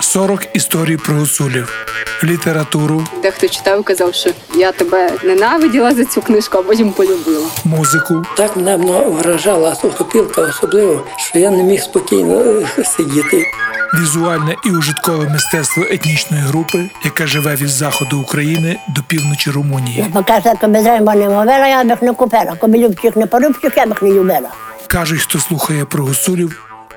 40 історій про гуцулів, літературу, Дехто читав казав, що я тебе ненавиділа за цю книжку, а потім полюбила. музику, Так мене воно вражала сопілка особливо, що я не міг спокійно е, сидіти. візуальне і ужиткове мистецтво етнічної групи, яка живе від заходу України до півночі Румунії. Бо каже, коли займа не мовила, я б їх не купила. Коли любчих не порубчих, я б їх не любила. Кажуть, хто слухає про гуцулів,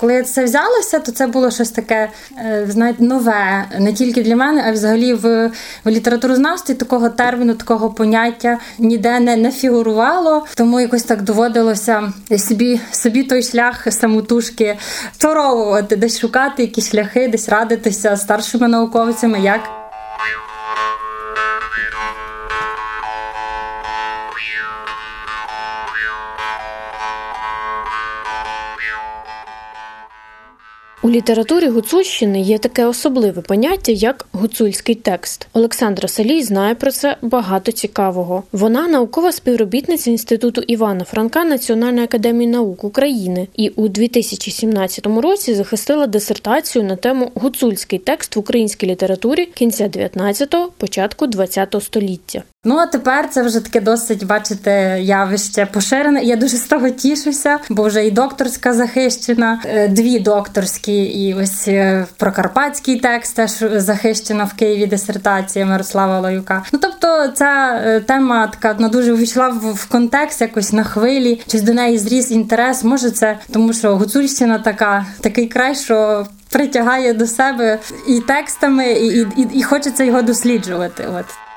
Коли я це взялася, то це було щось таке, е, знаєте, нове не тільки для мене, а взагалі в, в літературознавстві такого терміну, такого поняття ніде не, не фігурувало. Тому якось так доводилося собі собі той шлях самотужки торовувати, десь шукати якісь шляхи, десь радитися старшими науковцями, як. У літературі Гуцульщини є таке особливе поняття, як гуцульський текст. Олександра Салій знає про це багато цікавого. Вона наукова співробітниця інституту Івана Франка Національної академії наук України і у 2017 році захистила дисертацію на тему гуцульський текст в українській літературі кінця 19-го, початку 20-го століття. Ну а тепер це вже таке досить, бачите, явище поширене. Я дуже з того тішуся, бо вже і докторська захищена, е, дві докторські, і ось е, прокарпатський текст теж захищена в Києві дисертація Мирослава Лаюка. Ну тобто, ця е, тема така ну, дуже увійшла в, контекст якось на хвилі, щось до неї зріс інтерес. Може, це тому, що Гуцульщина така такий край, що. Притягає до себе і текстами, і, і, і хочеться його досліджувати. От.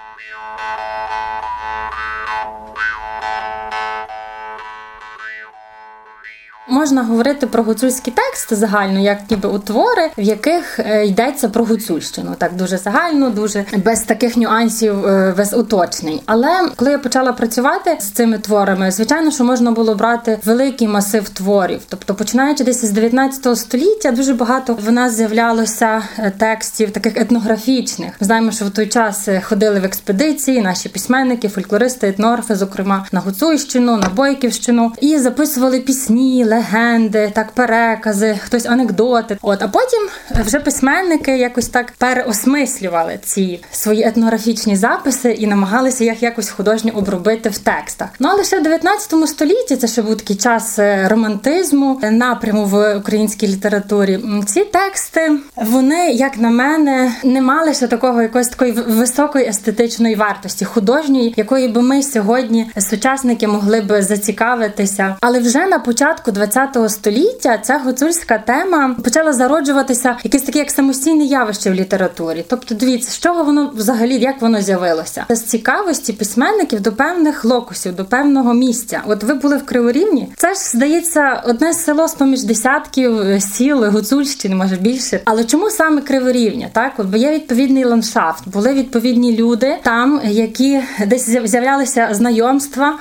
Можна говорити про гуцульський текст загально, як ніби утвори, в яких е, йдеться про гуцульщину, так дуже загально, дуже без таких нюансів, е, без уточнень. Але коли я почала працювати з цими творами, звичайно, що можна було брати великий масив творів. Тобто, починаючи десь з 19 століття, дуже багато в нас з'являлося е, текстів, таких етнографічних. Ми знаємо, що в той час ходили в експедиції наші письменники, фольклористи, етнографи, зокрема на Гуцульщину, на Бойківщину, і записували пісні легенди, так перекази, хтось анекдоти. От а потім вже письменники якось так переосмислювали ці свої етнографічні записи і намагалися їх якось художньо обробити в текстах. Ну але ще в 19 столітті це ще був такий час е, романтизму, е, напряму в українській літературі. Ці тексти вони, як на мене, не мали ще такого якоїсь такої високої естетичної вартості, художньої, якої би ми сьогодні сучасники могли би зацікавитися. Але вже на початку 20 століття ця гуцульська тема почала зароджуватися якесь таке як самостійне явище в літературі. Тобто, дивіться, з чого воно взагалі як воно з'явилося? З цікавості письменників до певних локусів, до певного місця. От ви були в Криворівні. Це ж здається одне село з поміж десятків сіл Гуцульщини, може більше. Але чому саме Криворівня? Так, бо є відповідний ландшафт, були відповідні люди там, які десь з'являлися знайомства,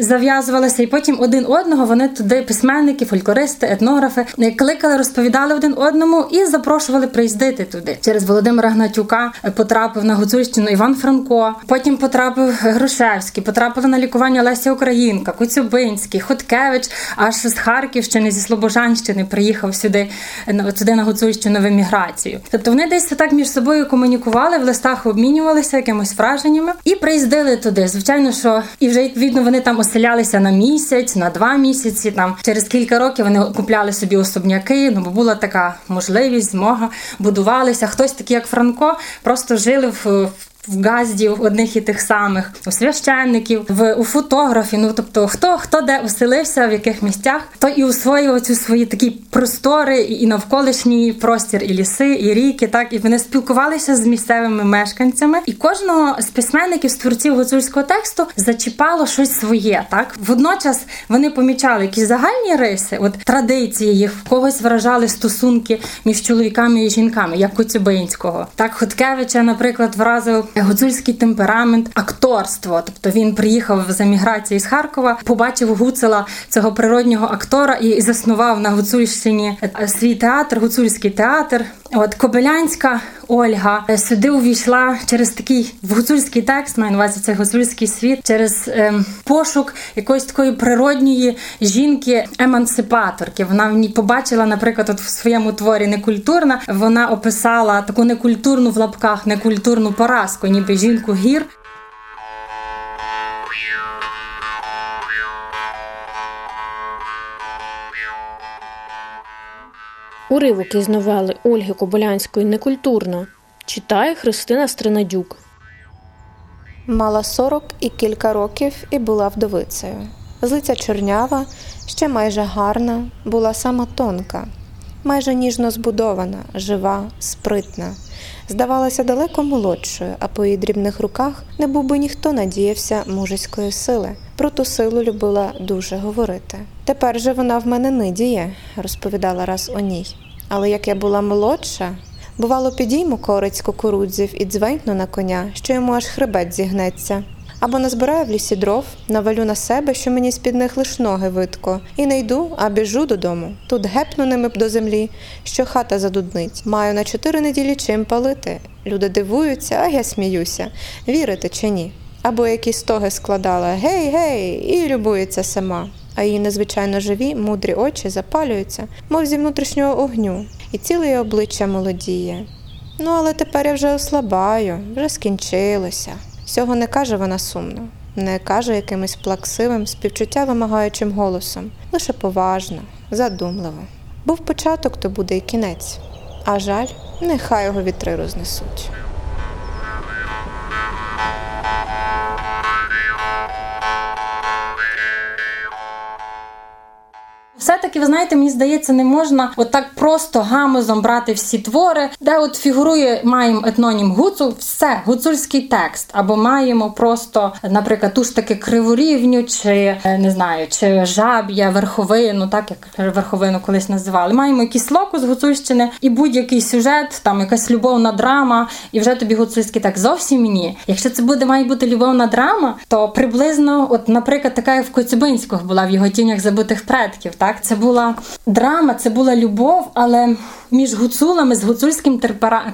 зав'язувалися, і потім один одного вони туди письменники, фольклористи, етнографи кликали, розповідали один одному і запрошували приїздити туди. Через Володимира Гнатюка потрапив на Гуцульщину Іван Франко. Потім потрапив Грушевський, потрапили на лікування Леся Українка, Коцюбинський, Хоткевич, аж з Харківщини, зі Слобожанщини приїхав сюди сюди на Гуцульщину в еміграцію. Тобто вони десь так між собою комунікували, в листах обмінювалися якимось враженнями і приїздили туди. Звичайно, що і вже відповідно вони там оселялися на місяць, на два місяці. Там через кілька років вони купляли собі особняки. Ну бо була така можливість, змога будувалися. Хтось такий, як Франко, просто жили в в газдів одних і тих самих, у священників, в у фотографів. Ну тобто, хто хто де оселився, в яких місцях, то і усвоював ці свої такі простори, і навколишній простір, і ліси, і ріки. Так і вони спілкувалися з місцевими мешканцями, і кожного з письменників, з творців гуцульського тексту зачіпало щось своє. Так водночас вони помічали якісь загальні риси, от традиції їх в когось вражали стосунки між чоловіками і жінками, як Коцюбинського. Так Хоткевича, наприклад, вразив гуцульський темперамент, акторство. Тобто він приїхав з еміграції з Харкова, побачив Гуцела цього природнього актора і заснував на Гуцульщині е, свій театр, гуцульський театр. От Кобилянська Ольга е, сюди увійшла через такий гуцульський текст, маю на увазі цей гуцульський світ, через ем, пошук якоїсь такої природньої жінки, емансипаторки. Вона в ній побачила, наприклад, от в своєму творі некультурна. Вона описала таку некультурну в лапках, некультурну поразку, ніби жінку гір. Уривок із новели Ольги Кобилянської Некультурно читає Христина Стринадюк. Мала сорок і кілька років і була вдовицею. Злиця чорнява, ще майже гарна, була сама тонка, майже ніжно збудована, жива, спритна. Здавалася далеко молодшою, а по її дрібних руках не був би ніхто надіявся мужицької сили. Про ту силу любила дуже говорити. Тепер же вона в мене нидіє, розповідала раз о ній. Але як я була молодша, бувало, підійму корець кукурудзів і дзвенькну на коня, що йому аж хребет зігнеться. Або назбираю в лісі дров, навалю на себе, що мені з під них лиш ноги видко, і не йду, а біжу додому. Тут гепну ними до землі, що хата задуднить. Маю на чотири неділі чим палити. Люди дивуються, а я сміюся. Вірите чи ні? Або якісь стоги складала гей, гей, і любується сама. А її незвичайно живі, мудрі очі запалюються, мов зі внутрішнього огню, і ціле обличчя молодіє. Ну, але тепер я вже ослабаю, вже скінчилося. Цього не каже вона сумно, не каже якимось плаксивим, співчуття вимагаючим голосом, лише поважно, задумливо. Був початок, то буде і кінець, а жаль, нехай його вітри рознесуть. Все-таки, ви знаєте, мені здається, не можна отак просто гамозом брати всі твори, де от фігурує, маємо етнонім гуцул, все, гуцульський текст. Або маємо просто, наприклад, ту ж таки криворівню, чи е, не знаю, чи жаб'я, верховину, так як верховину колись називали. Маємо якийсь локус гуцульщини і будь-який сюжет, там якась любовна драма, і вже тобі гуцульський текст. Зовсім ні. Якщо це буде має бути любовна драма, то приблизно, от, наприклад, така як в Коцюбинського була в його тінях забутих предків. Так, це була драма, це була любов, але між гуцулами з гуцульським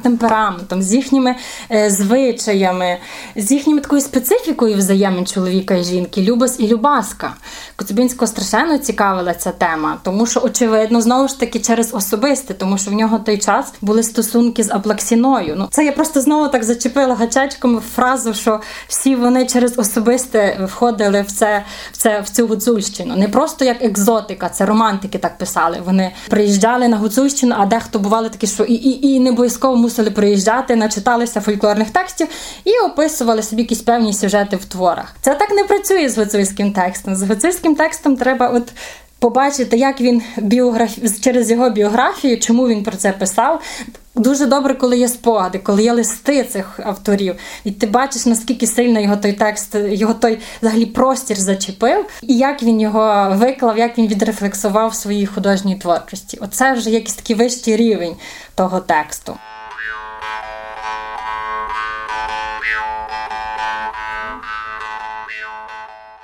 темпераментом, з їхніми е, звичаями, з їхніми такою специфікою взаємин чоловіка і жінки, Любос і Любаска. Коцюбинського страшенно цікавила ця тема, тому що, очевидно, знову ж таки через особисте, тому що в нього той час були стосунки з Аплаксіною. Ну, це я просто знову так зачепила гачечком фразу, що всі вони через особисте входили в це, в це в цю гуцульщину. Не просто як екзотика, це романтики так писали. Вони приїжджали на гуцульщину, а дехто бували такі, що і і, і не обов'язково мусили приїжджати, начиталися фольклорних текстів і описували собі якісь певні сюжети в творах. Це так не працює з гуцульським текстом. З гуцульським текстом треба от. Побачити, як він біограф... через його біографію, чому він про це писав. Дуже добре, коли є спогади, коли є листи цих авторів, і ти бачиш, наскільки сильно його той текст, його той взагалі простір зачепив, і як він його виклав, як він відрефлексував в своїй художній творчості. Оце вже якийсь такий вищий рівень того тексту.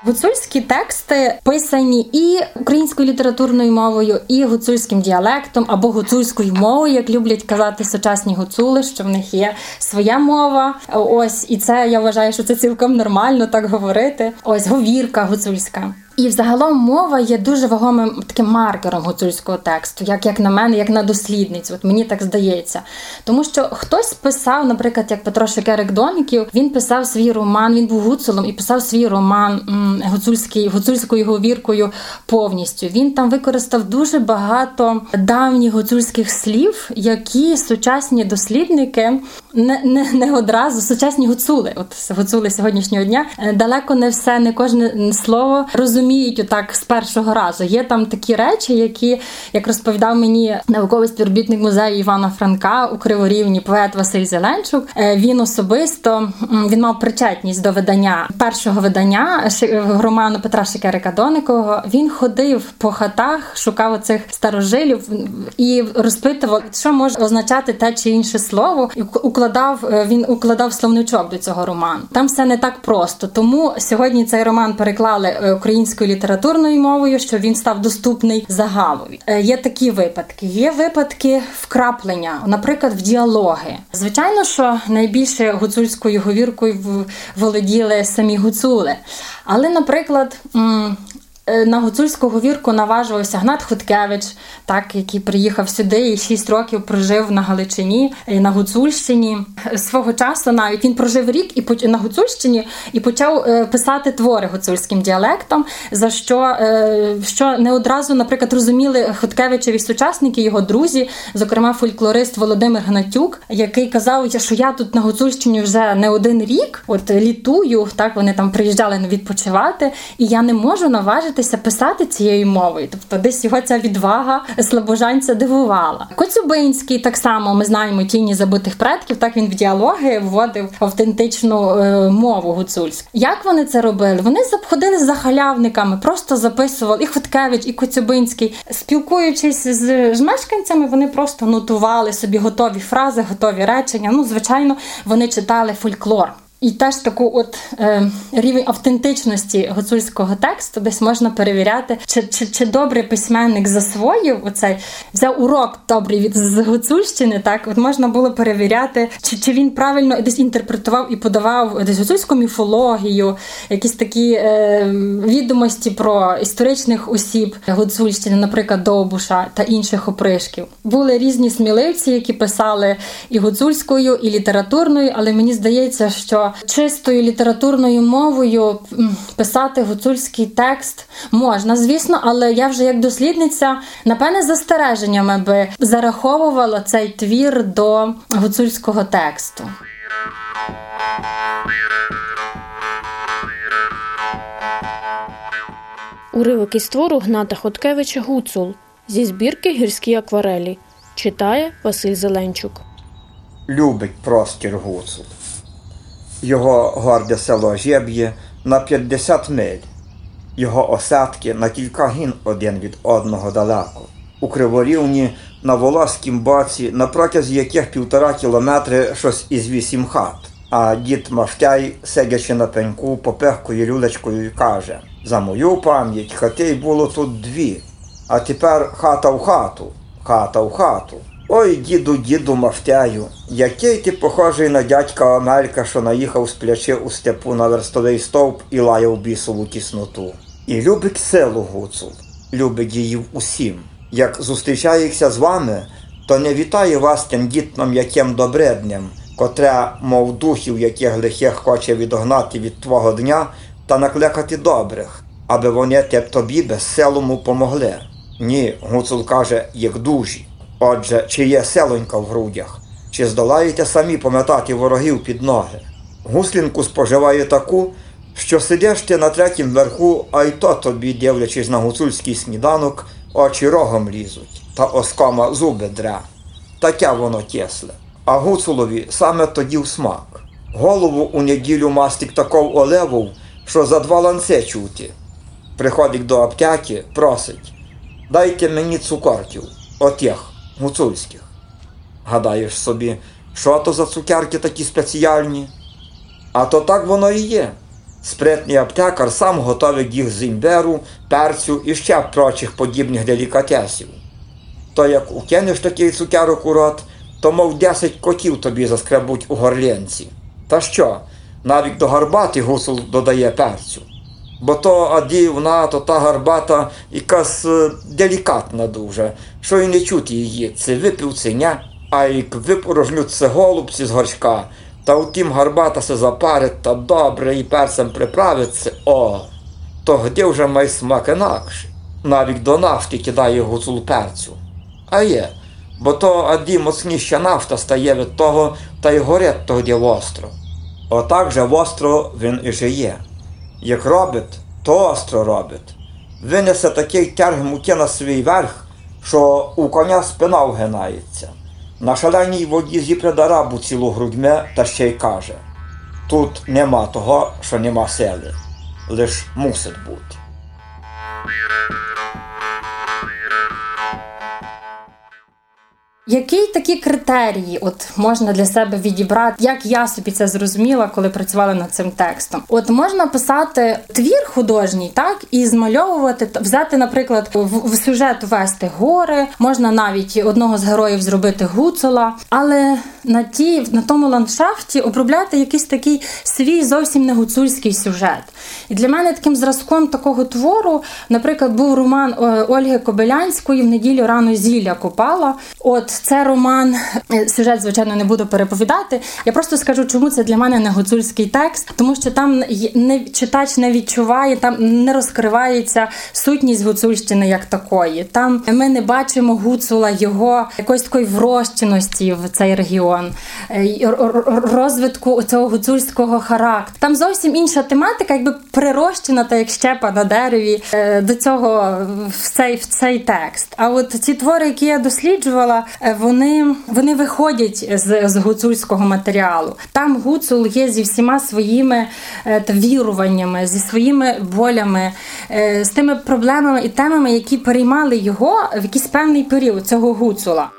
Гуцульські тексти писані і українською літературною мовою, і гуцульським діалектом або гуцульською мовою, як люблять казати сучасні гуцули, що в них є своя мова. Ось і це я вважаю, що це цілком нормально так говорити. Ось говірка гуцульська. І взагалом мова є дуже вагомим таким маркером гуцульського тексту, як як на мене, як на дослідницю. От мені так здається. Тому що хтось писав, наприклад, як Петро Шекерик Доніків, він писав свій роман, він був гуцулом і писав свій роман гуцульський, гуцульською говіркою повністю. Він там використав дуже багато давніх гуцульських слів, які сучасні дослідники не не, не одразу сучасні гуцули. От гуцули сьогоднішнього дня е, далеко не все, не кожне слово розуміють отак з першого разу. Є там такі речі, які, як розповідав мені науковий співробітник музею Івана Франка у Криворівні, поет Василь Зеленчук. Е, він особисто він мав причетність до видання першого видання роману Петра Шикерика Доникового. Він ходив по хатах, шукав оцих старожилів і розпитував, що може означати те чи інше слово. Укладав е, він укладав словничок до цього роману. Там все не так просто. Тому сьогодні цей роман переклали е, українською літературною мовою, що він став доступний загалові. Е, є такі випадки. Є випадки вкраплення, наприклад, в діалоги. Звичайно, що найбільше гуцульською говіркою володіли самі гуцули. Але, наприклад, на гуцульську говірку наважувався Гнат Хуткевич, так, який приїхав сюди і 6 років прожив на Галичині, е, на Гуцульщині. Свого часу навіть він прожив рік і на Гуцульщині і почав е, писати твори гуцульським діалектом, за що що не одразу, наприклад, розуміли Хуткевичеві сучасники, його друзі, зокрема фольклорист Володимир Гнатюк, який казав, що я тут на Гуцульщині вже не один рік, от літую, так вони там приїжджали відпочивати, і я не можу наважити навчитися писати цією мовою. Тобто, десь його ця відвага слабожанця дивувала. Коцюбинський так само ми знаємо тіні забутих предків. Так він в діалоги вводив автентичну е, мову гуцульську. Як вони це робили? Вони заходили за халявниками, просто записували і Хоткевич, і Коцюбинський. Спілкуючись з мешканцями, вони просто нотували собі готові фрази, готові речення. Ну, звичайно, вони читали фольклор. І теж таку от е, рівень автентичності гуцульського тексту десь можна перевіряти, чи чи, чи добрий письменник засвоїв оцей взяв урок добрий від з Гуцульщини. Так от можна було перевіряти, чи чи він правильно десь інтерпретував і подавав десь гуцульську міфологію, якісь такі е, відомості про історичних осіб Гуцульщини, наприклад, Довбуша та інших опришків. Були різні сміливці, які писали і гуцульською, і літературною, але мені здається, що чистою літературною мовою писати гуцульський текст можна, звісно, але я вже як дослідниця напевне застереженнями би зараховувала цей твір до гуцульського тексту. Уривок із твору Гната Хоткевича Гуцул зі збірки Гірські акварелі читає Василь Зеленчук. Любить простір гуцул. Його горде село Жеб'є на 50 миль, його осадки на кілька гін один від одного далеко. У Криворівні на Волоськім боці, на протязі яких півтора кілометри щось із вісім хат. А дід Маштяй, сидячи на пеньку, попехкою люлечкою каже За мою пам'ять хати було тут дві, а тепер хата в хату, хата в хату. Ой, діду, діду Мафтяю, який ти похожий на дядька Омелька, що наїхав з плячи у степу на верстовий стовп і лаяв бісову тісноту. І любить селу гуцул, любить її усім. Як зустрічається з вами, то не вітає вас тим дітном яким добредням, котре, мов духів, яких лихих хоче відогнати від твого дня та накликати добрих, аби вони те тобі безселому помогли. Ні, гуцул каже, як дужі. Отже, чи є селонька в грудях, чи здолаєте самі пам'ятати ворогів під ноги? Гуслінку споживаю таку, що сидиш ти на третім верху, а й то тобі, дивлячись на гуцульський сніданок, очі рогом лізуть, та оскома зуби дре. Таке воно кисле. А гуцулові саме тоді в смак. Голову у неділю мастик таков оливов, що за два ланце чути. Приходить до аптеки, просить дайте мені цукорків, отих гуцульських. Гадаєш собі, що то за цукерки такі спеціальні? А то так воно і є. Спритний аптекар сам готовить їх з імберу, перцю і ще прочих подібних делікатесів. То як укинеш такий цукерок у рот, то мов десять котів тобі заскребуть у горлянці. Та що, навіть до гарбати гусул додає перцю. Бо то аді вона, то та гарбата якась е, делікатна дуже, що і не чути її, це випив це а як випорожнють це голубці з горшка, та втім гарбата се запарить та добре і перцем приправиться, о, то где вже має смак інакше. Навіть до нафти кидає гуцул перцю. А є, бо то аді моцніша нафта стає від того, та й горить тоді востро. Отак же востро він і жиє. Як робить, то остро робить. Винесе такий тяг муки на свій верх, що у коня спина вгинається. На шаленій воді зіпре дарабу цілу грудьми та ще й каже: Тут нема того, що нема сили, лиш мусить бути. Які такі критерії от можна для себе відібрати, як я собі це зрозуміла, коли працювала над цим текстом? От можна писати твір художній, так і змальовувати взяти, наприклад, в, в сюжет ввести гори, можна навіть одного з героїв зробити гуцула, але на ті на тому ландшафті обробляти якийсь такий свій зовсім не гуцульський сюжет. І для мене таким зразком такого твору, наприклад, був роман е, Ольги Кобилянської в неділю рано зілля копала. От це роман, е, сюжет, звичайно, не буду переповідати. Я просто скажу, чому це для мене не гуцульський текст, тому що там не читач не відчуває, там не розкривається сутність гуцульщини як такої. Там ми не бачимо гуцула його якоїсь такої врощеності в цей регіон, е, розвитку цього гуцульського характеру. Там зовсім інша тематика, якби прирощена, та як щепа на дереві е, до цього в цей в цей текст. А от ці твори, які я досліджувала, вони вони виходять з з гуцульського матеріалу. Там гуцул є зі всіма своїми е, віруваннями, зі своїми болями, е, з тими проблемами і темами, які переймали його в якийсь певний період цього гуцула.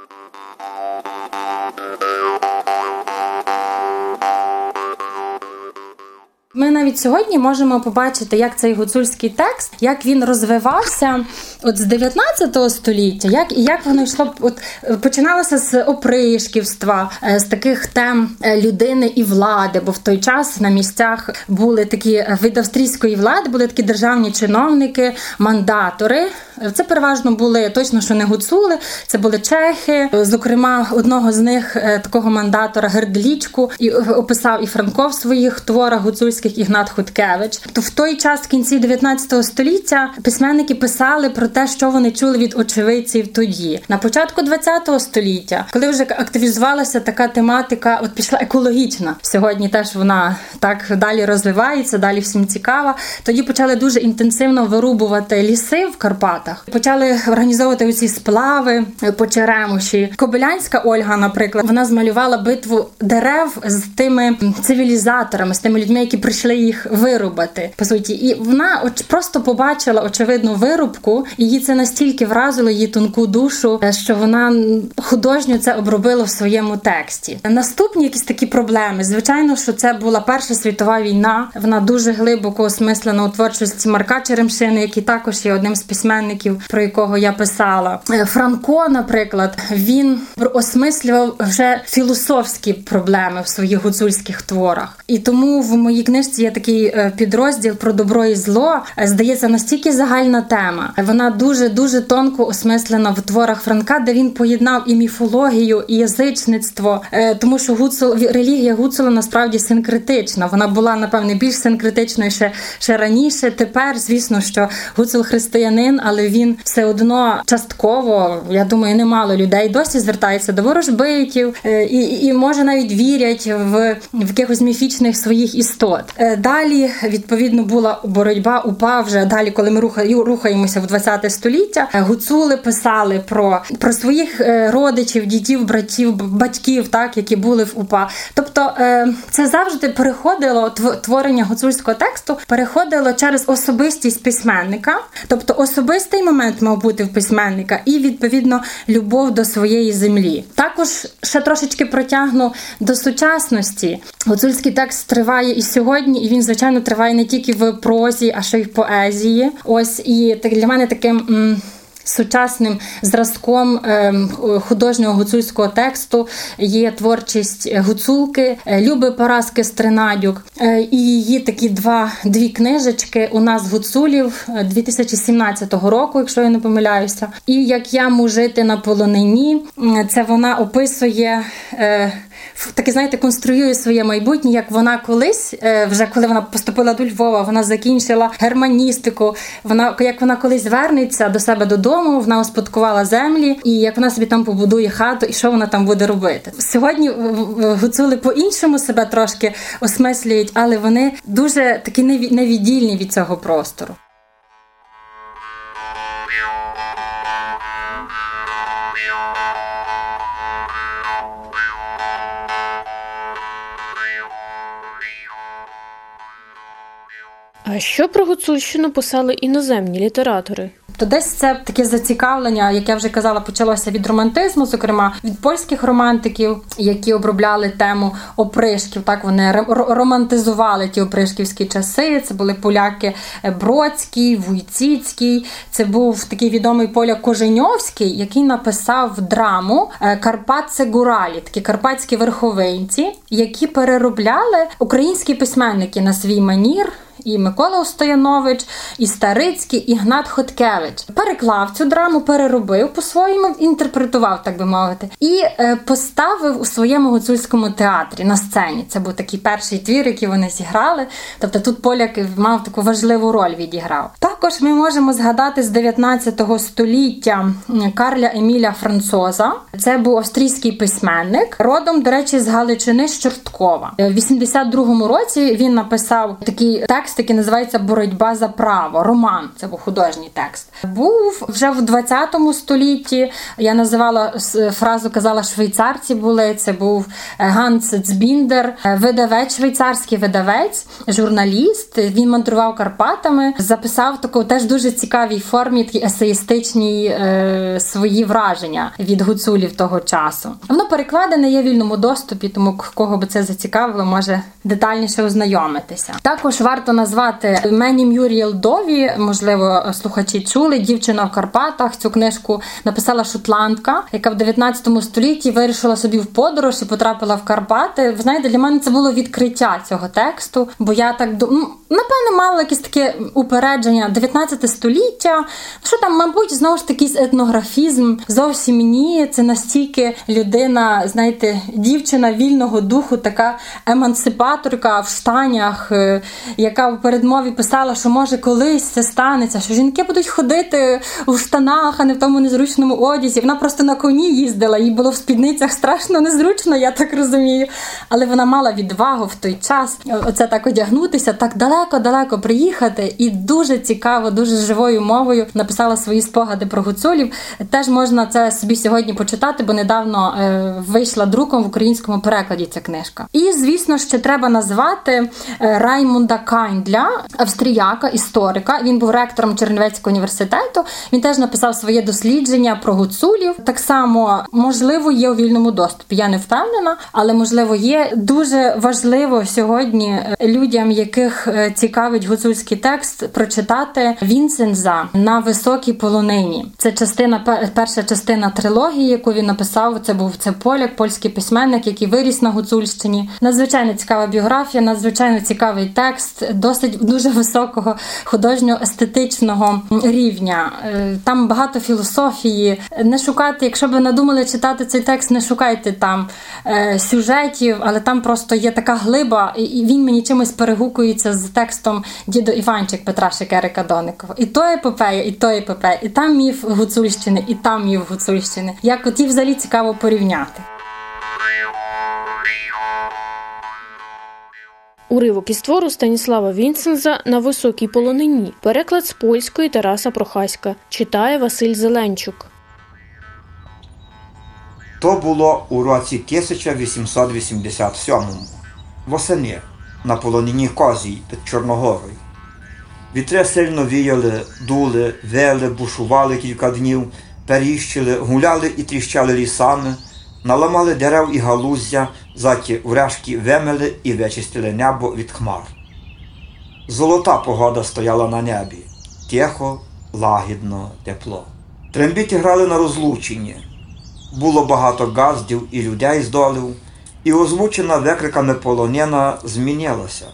Ми навіть сьогодні можемо побачити, як цей гуцульський текст, як він розвивався от з 19 століття, як і як воно йшло от починалося з опришківства, е, з таких тем е, людини і влади. Бо в той час на місцях були такі е, від австрійської влади, були такі державні чиновники, мандатори. Це переважно були точно, що не гуцули, це були чехи. Зокрема, одного з них такого мандатора Гердлічку і описав і Франко в своїх творах гуцульських Ігнат Хуткевич. То в той час, в кінці 19 століття, письменники писали про те, що вони чули від очевидців тоді. На початку 20 століття, коли вже активізувалася така тематика, от пішла екологічна. Сьогодні теж вона так далі розвивається, далі всім цікава. Тоді почали дуже інтенсивно вирубувати ліси в Карпатах. Почали організовувати оці сплави по Черемуші. Кобилянська Ольга, наприклад, вона змалювала битву дерев з тими цивілізаторами, з тими людьми, які прийшли їх вирубати. По суті, і вона просто побачила очевидну вирубку її це настільки вразило її тонку душу, що вона художньо це обробила в своєму тексті. Наступні якісь такі проблеми. Звичайно, що це була Перша світова війна. Вона дуже глибоко осмислена у творчості Марка Черемшини, який також є одним з письменників, про якого я писала. Е, Франко, наприклад, він осмислював вже філософські проблеми в своїх гуцульських творах. І тому в моїй книжці є такий е, підрозділ про добро і зло. Здається, настільки загальна тема. Вона дуже дуже тонко осмислена в творах Франка, де він поєднав і міфологію, і язичництво, е, тому що гуцул релігія Гуцула насправді синкретична. Вона була напевне більш синкретичною ще ще раніше. Тепер, звісно, що гуцул християнин, але він все одно частково, я думаю, немало людей досі звертається до ворожбитів е, і, і може навіть вірять в, в якихось міфічних своїх істот. Е, далі відповідно була боротьба упа вже далі, коли ми рухаємося в 20 століття гуцули писали про про своїх е, родичів, дітів, братів, батьків, так які були в УПА. Тобто е, це завжди переходило творення гуцульського тексту, переходило через особистість письменника, тобто особистий момент мав бути в письменника, і відповідно любов до своєї землі. Також ще трошечки протягну до сучасності. Гуцульський текст триває і сьогодні, і він звичайно триває не тільки в прозі, а ще й в поезії. Ось і так для мене таким Сучасним зразком ем, художнього гуцульського тексту є творчість гуцулки Люби Параски Стринадюк і її такі два дві книжечки у нас гуцулів 2017 року, якщо я не помиляюся. І як я мужити на полонині, це вона описує таке, знаєте, конструює своє майбутнє, як вона колись, е, вже коли вона поступила до Львова, вона закінчила германістику. Вона як вона колись вернеться до себе додому, вона успадкувала землі, і як вона собі там побудує хату, і що вона там буде робити. Сьогодні гуцули по-іншому себе трошки осмислюють, але вони дуже такі невіддільні від цього простору. А що про Гуцульщину писали іноземні літератори? То десь це таке зацікавлення, як я вже казала, почалося від романтизму, зокрема від польських романтиків, які обробляли тему опришків. Так вони романтизували ті опришківські часи. Це були поляки Бродський, Вуйціцький. Це був такий відомий поляк Коженьовський, який написав драму е, Карпатце Гуралі, такі карпатські верховинці, які переробляли українські письменники на свій манір і Микола Устоянович, і Старицький, і Гнат Хоткевич. Переклав цю драму, переробив по-своєму, інтерпретував, так би мовити, і е, поставив у своєму гуцульському театрі на сцені. Це був такий перший твір, який вони зіграли. Тобто тут поляк мав таку важливу роль відіграв. Також ми можемо згадати з 19 століття Карля Еміля Францоза. Це був австрійський письменник, родом, до речі, з Галичини з Чорткова. У 82-му році він написав такий текст текст, який називається Боротьба за право. Роман, це був художній текст. Був вже в 20 столітті. Я називала фразу, казала, швейцарці були. Це був е, Ганс Цбіндер, е, видавець, швейцарський видавець, журналіст. Він мандрував Карпатами, записав таку теж дуже цікавій формі, такі есеїстичні е, свої враження від гуцулів того часу. Воно перекладене є в вільному доступі, тому кого би це зацікавило, може детальніше ознайомитися. Також варто назвати Мені Мюріел Дові, можливо, слухачі чули. Дівчина в Карпатах цю книжку написала шотландка, яка в 19 столітті вирішила собі в подорож і потрапила в Карпати. Ви знаєте, для мене це було відкриття цього тексту, бо я так ну, напевне мала якесь таке упередження 19 століття. Що там, мабуть, знову ж таки етнографізм. Зовсім ні, це настільки людина, знаєте, дівчина вільного духу, така емансипаторка в штанях, е, яка в передмові писала, що може колись це станеться, що жінки будуть ходити в штанах, а не в тому незручному одязі. Вона просто на коні їздила, їй було в спідницях страшно незручно, я так розумію. Але вона мала відвагу в той час оце так одягнутися, так далеко-далеко приїхати. І дуже цікаво, дуже живою мовою написала свої спогади про гуцулів. Теж можна це собі сьогодні почитати, бо недавно е, вийшла друком в українському перекладі ця книжка. І звісно, ще треба назвати е, Раймунда Кайндля, австріяка, історика. Він був ректором Чернівецького університету. Він теж написав своє дослідження про гуцулів. Так само, можливо, є у вільному доступі. Я не впевнена, але можливо є дуже важливо сьогодні людям, яких е, цікавить гуцульський текст, прочитати Вінсенза на високій полонині. Це частина перша частина трилогії, яку він написав. Це був це поляк, польський письменник, який виріс на Гуцульщині. Надзвичайно цікава біографія, надзвичайно цікавий текст, досить дуже високого художньо-естетичного рівня. Е, там багато філософії. Не шукайте, якщо ви надумали читати цей текст, не шукайте там е, сюжетів, але там просто є така глиба, і він мені чимось перегукується з текстом дідо Іванчик Петра Шекерика Доникова. І то епопея, і то епопея, і там міф Гуцульщини, і там міф Гуцульщини. Як от їх взагалі цікаво порівняти. Уривок із твору Станіслава Вінсенза на високій полонині. Переклад з польської Тараса Прохаська. Читає Василь Зеленчук. То було у році 1887 восени на полонині Козій під Чорногорою. Вітри сильно віяли, дули, вели, бушували кілька днів, періщили, гуляли і тріщали лісами наламали дерев і галуздя, заті врешті вимили і вичистили небо від хмар. Золота погода стояла на небі, тихо, лагідно, тепло. Трембіті грали на розлученні. Було багато газдів і людей з долів, і озвучена викриками полонена змінилася.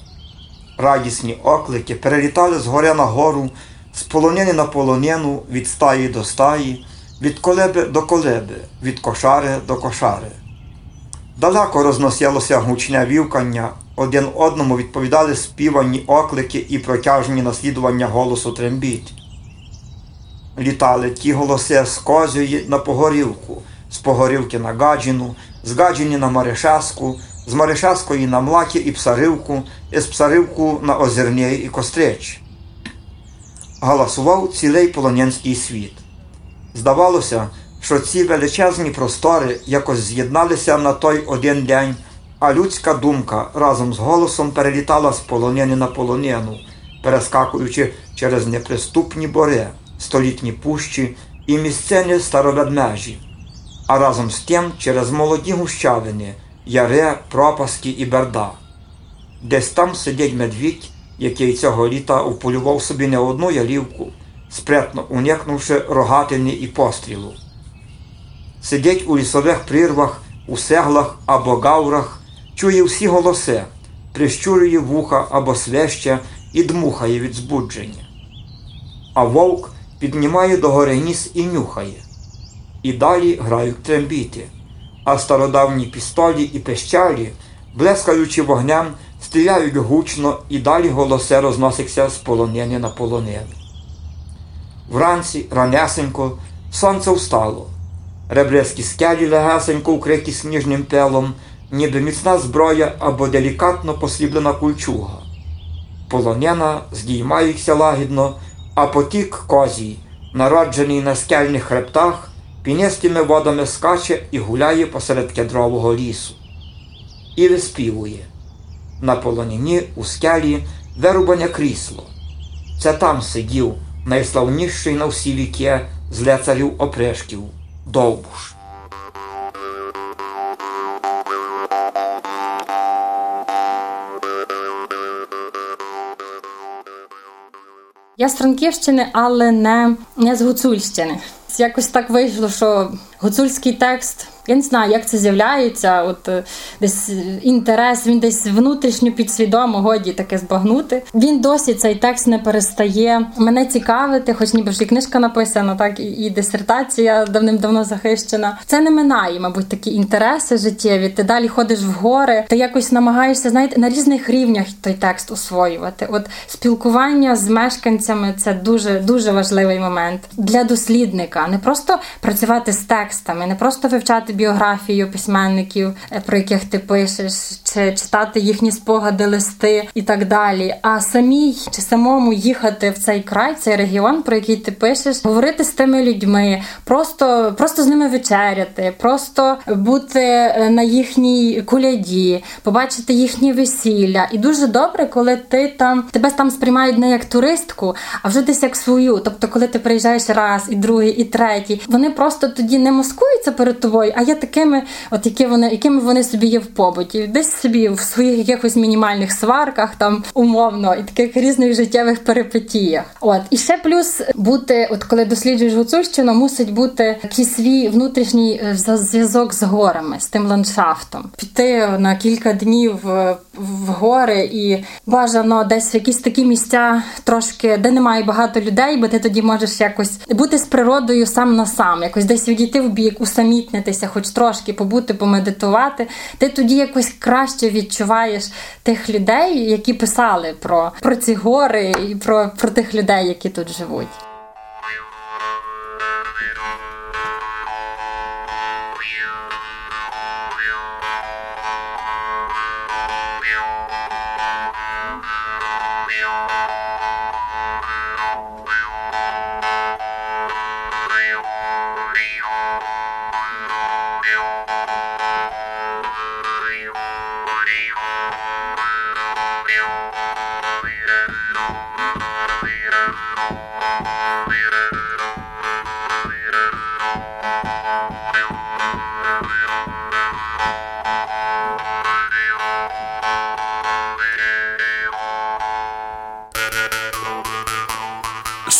Радісні оклики перелітали з горя на гору, з полонини на полонину, від стаї до стаї, від колеби до колеби, від кошари до кошари. Далеко розносилося гучне вівкання, один одному відповідали співані оклики і протяжні наслідування голосу трембіть. Літали ті голоси з Козьої на Погорівку, з Погорівки на Гаджіну, з Гаджіні на Маришаску, з Маришаскої на Млакі і Псаривку, і з Псаривку на Озернєй і Кострич. Галасував цілий полонянський світ. Здавалося, що ці величезні простори якось з'єдналися на той один день, а людська думка разом з голосом перелітала з полонини на полонину, перескакуючи через неприступні бори, столітні пущі і місцини староведмежі, а разом з тим через молоді гущавини, яри, пропаски і берда. Десь там сидить медвідь, який цього літа уполював собі не одну ялівку, спрятно уникнувши рогатини і пострілу. Сидять у лісових прірвах, у сеглах або гаврах, чує всі голоси, прищурює вуха або свеще і дмухає від збудження. А вовк піднімає догори ніс і нюхає. І далі грають трембіти, а стародавні пістолі і пещалі, блескаючи вогнем, стріляють гучно і далі голоси розносяться з полонини на полонину. Вранці, ранесенько, сонце встало. Ребреські скелі легесенько укриті сніжним пелом, ніби міцна зброя або делікатно посліблена кульчуга. Полонена здіймається лагідно, а потік козій, народжений на скельних хребтах, пінистими водами скаче і гуляє посеред кедрового лісу. І виспівує. На полонині у скелі вирубане крісло. Це там сидів найславніший на всі віки з лицарів опришків Довбуш. Я з Франківщини, але не, не з Гуцульщини. Якось так вийшло, що гуцульський текст. Я не знаю, як це з'являється. От е, десь інтерес, він десь внутрішньо підсвідомо годі таке збагнути. Він досі цей текст не перестає мене цікавити, хоч ніби ж і книжка написана, так і, і дисертація давним-давно захищена. Це не минає, мабуть, такі інтереси життєві. Ти далі ходиш в гори, ти якось намагаєшся знаєте, на різних рівнях той текст освоювати. От спілкування з мешканцями це дуже дуже важливий момент для дослідника. Не просто працювати з текстами, не просто вивчати біографію письменників, е, про яких ти пишеш, чи читати їхні спогади, листи і так далі. А самій чи самому їхати в цей край, цей регіон, про який ти пишеш, говорити з тими людьми, просто, просто з ними вечеряти, просто бути е, на їхній куляді, побачити їхні весілля. І дуже добре, коли ти там тебе там сприймають не як туристку, а вже десь як свою. Тобто, коли ти приїжджаєш раз, і другий, і третій, вони просто тоді не маскуються перед тобою, а є такими, от які вони, якими вони собі є в побуті, десь собі в своїх якихось мінімальних сварках, там умовно, і таких різних життєвих перипетіях. От і ще плюс бути, от коли досліджуєш гуцульщину, мусить бути якийсь свій внутрішній е, зв'язок з горами, з тим ландшафтом. Піти на кілька днів е, в гори і бажано десь в якісь такі місця, трошки де немає багато людей, бо ти тоді можеш якось бути з природою сам на сам, якось десь відійти в бік, усамітнитися, хоч трошки побути, помедитувати. Ти тоді якось краще відчуваєш тих людей, які писали про, про ці гори і про, про тих людей, які тут живуть.